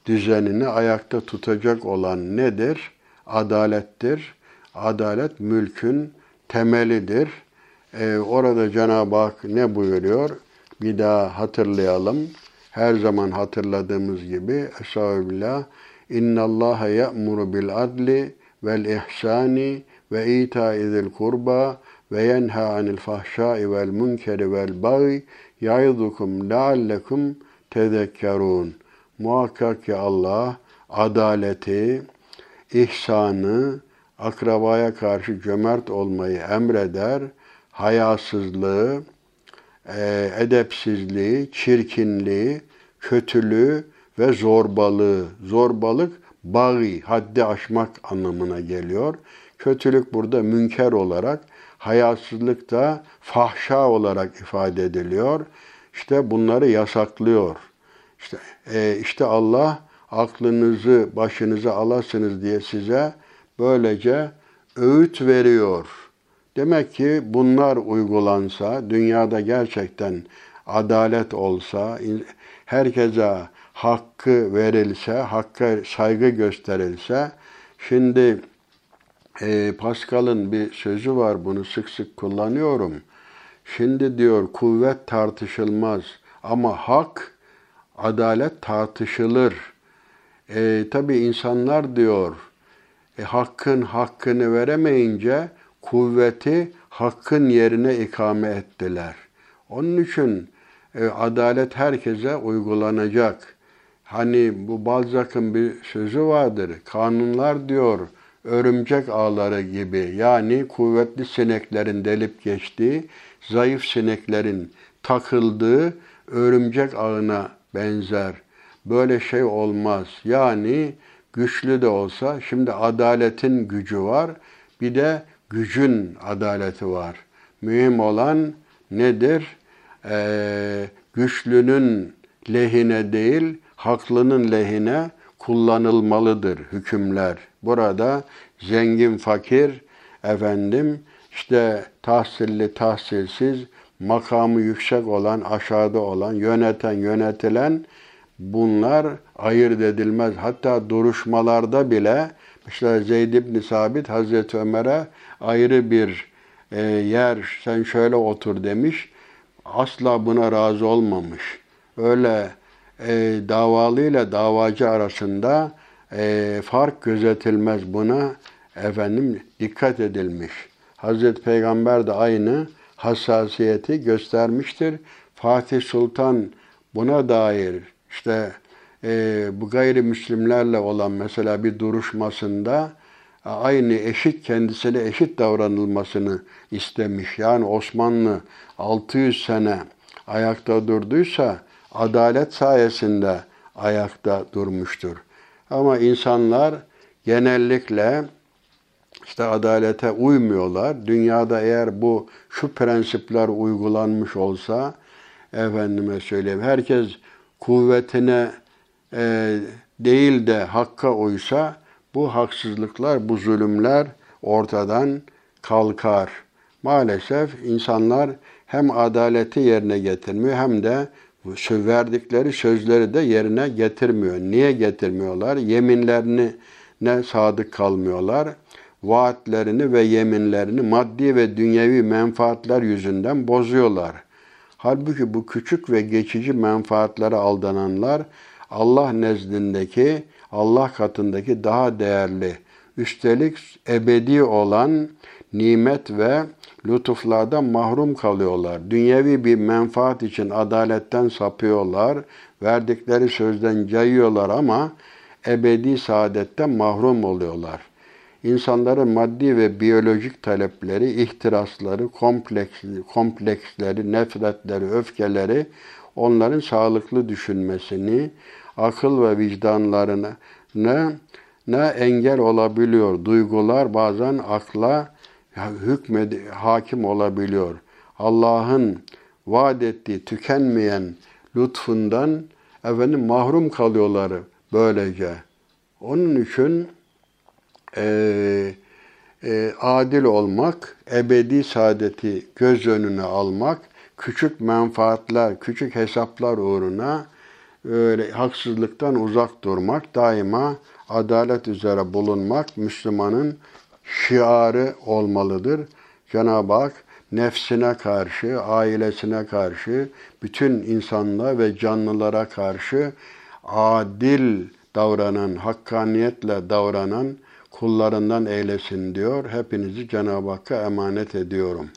düzenini ayakta tutacak olan nedir? Adalettir. Adalet mülkün temelidir. Ee, orada Cenab-ı Hak ne buyuruyor? Bir daha hatırlayalım. Her zaman hatırladığımız gibi Estağfirullah. İnna Allah ya'muru bil adli vel ihsani ve ita'i zil kurba ve yenha anil fahşai vel munkeri vel bagi yaidukum leallekum tezekkerun. Muhakkak ki Allah adaleti, ihsanı, akrabaya karşı cömert olmayı emreder, hayasızlığı, e, edepsizliği, çirkinliği, kötülüğü ve zorbalığı. Zorbalık bagi, haddi aşmak anlamına geliyor. Kötülük burada münker olarak, hayasızlık da fahşa olarak ifade ediliyor. İşte bunları yasaklıyor. İşte, e, işte Allah aklınızı başınıza alasınız diye size böylece öğüt veriyor. Demek ki bunlar uygulansa, dünyada gerçekten adalet olsa, herkese hakkı verilse, hakka saygı gösterilse, şimdi e, Pascal'ın bir sözü var, bunu sık sık kullanıyorum. Şimdi diyor kuvvet tartışılmaz ama hak, adalet tartışılır. E, Tabi insanlar diyor, e, hakkın hakkını veremeyince kuvveti hakkın yerine ikame ettiler. Onun için e, adalet herkese uygulanacak. Hani bu Balzac'ın bir sözü vardır. Kanunlar diyor örümcek ağları gibi yani kuvvetli sineklerin delip geçtiği, zayıf sineklerin takıldığı örümcek ağına benzer. Böyle şey olmaz. Yani güçlü de olsa şimdi adaletin gücü var. Bir de gücün adaleti var. Mühim olan nedir? Ee, güçlünün lehine değil, haklının lehine kullanılmalıdır hükümler. Burada zengin fakir efendim işte tahsilli tahsilsiz makamı yüksek olan aşağıda olan yöneten yönetilen bunlar ayırt edilmez. Hatta duruşmalarda bile işte Zeyd ibn Sabit Hazreti Ömer'e ayrı bir e, yer sen şöyle otur demiş. Asla buna razı olmamış. Öyle e, davalı ile davacı arasında e, fark gözetilmez buna efendim dikkat edilmiş. Hazreti Peygamber de aynı hassasiyeti göstermiştir. Fatih Sultan buna dair işte e, bu gayrimüslimlerle olan mesela bir duruşmasında e, aynı eşit kendisine eşit davranılmasını istemiş. Yani Osmanlı 600 sene ayakta durduysa adalet sayesinde ayakta durmuştur. Ama insanlar genellikle işte adalete uymuyorlar. Dünyada eğer bu şu prensipler uygulanmış olsa efendime söyleyeyim herkes kuvvetine e, değil de hakka uysa bu haksızlıklar, bu zulümler ortadan kalkar. Maalesef insanlar hem adaleti yerine getirmiyor hem de verdikleri sözleri de yerine getirmiyor. Niye getirmiyorlar? Yeminlerini ne sadık kalmıyorlar. Vaatlerini ve yeminlerini maddi ve dünyevi menfaatler yüzünden bozuyorlar. Halbuki bu küçük ve geçici menfaatlere aldananlar Allah nezdindeki, Allah katındaki daha değerli, üstelik ebedi olan nimet ve lütuflardan mahrum kalıyorlar. Dünyevi bir menfaat için adaletten sapıyorlar, verdikleri sözden cayıyorlar ama ebedi saadetten mahrum oluyorlar. İnsanların maddi ve biyolojik talepleri, ihtirasları, kompleks, kompleksleri, nefretleri, öfkeleri onların sağlıklı düşünmesini, akıl ve vicdanlarına ne, engel olabiliyor. Duygular bazen akla hükmed hakim olabiliyor. Allah'ın vaat ettiği tükenmeyen lütfundan efendim mahrum kalıyorlar böylece. Onun için e, e, adil olmak, ebedi saadeti göz önüne almak, küçük menfaatler, küçük hesaplar uğruna öyle haksızlıktan uzak durmak, daima adalet üzere bulunmak Müslümanın şiarı olmalıdır. Cenab-ı Hak nefsine karşı, ailesine karşı, bütün insanlığa ve canlılara karşı adil davranan, hakkaniyetle davranan kullarından eylesin diyor. Hepinizi Cenab-ı Hakk'a emanet ediyorum.